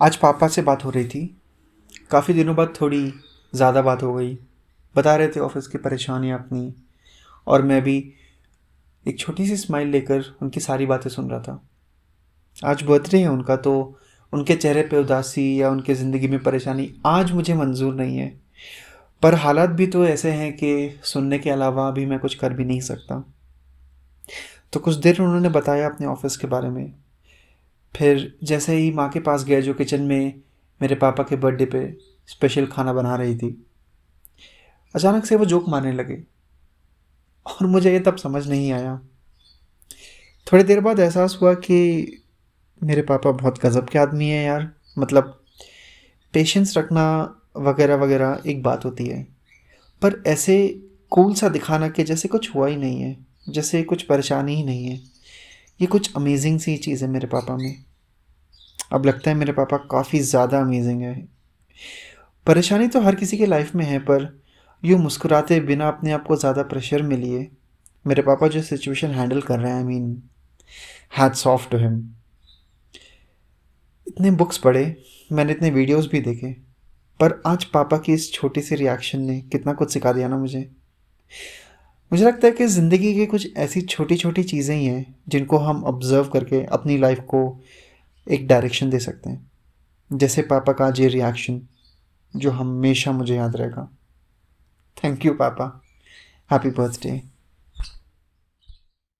आज पापा से बात हो रही थी। काफ़ी दिनों बाद थोड़ी ज़्यादा बात हो गई। बता रहे थे ऑफ़िस की परेशानियाँ अपनी। और मैं भी एक छोटी सी स्माइल लेकर उनकी सारी बातें सुन रहा था। आज बर्थडे है उनका तो उनके चेहरे पे उदासी या उनके ज़िंदगी में परेशानी आज मुझे मंजूर नहीं है। पर हालात भी तो ऐसे हैं कि सुनने के अलावा अभी मैं कुछ कर भी नहीं सकता। तो कुछ देर उन्होंने बताया अपने ऑफ़िस के बारे में। फिर जैसे ही माँ के पास गया जो किचन में मेरे पापा के बर्थडे पे स्पेशल खाना बना रही थी, अचानक से वो जोक मारने लगे और मुझे ये तब समझ नहीं आया। थोड़ी देर बाद एहसास हुआ कि मेरे पापा बहुत गज़ब के आदमी हैं यार मतलब पेशेंस रखना वगैरह वगैरह एक बात होती है, पर ऐसे कूल सा दिखाना कि जैसे कुछ हुआ ही नहीं है, जैसे कुछ परेशानी ही नहीं है। ये कुछ अमेजिंग सी चीज़ है मेरे पापा में। अब लगता है मेरे पापा काफ़ी ज़्यादा अमेजिंग है। परेशानी तो हर किसी के लाइफ में है, पर यूँ मुस्कुराते बिना अपने आप को ज़्यादा प्रेशर में लिए मेरे पापा जो सिचुएशन हैंडल कर रहे हैं I mean had soft to him इतने बुक्स पढ़े, मैंने इतने वीडियोस भी देखे, पर आज पापा की इस छोटी सी रिएक्शन ने कितना कुछ सिखा दिया ना मुझे। मुझे लगता है कि ज़िंदगी की कुछ ऐसी छोटी छोटी चीज़ें ही हैं, जिनको हम ऑब्ज़र्व करके अपनी लाइफ को एक डायरेक्शन दे सकते हैं। जैसे पापा का आज ये रिएक्शन जो हमेशा मुझे याद रहेगा। थैंक यू पापा। Happy birthday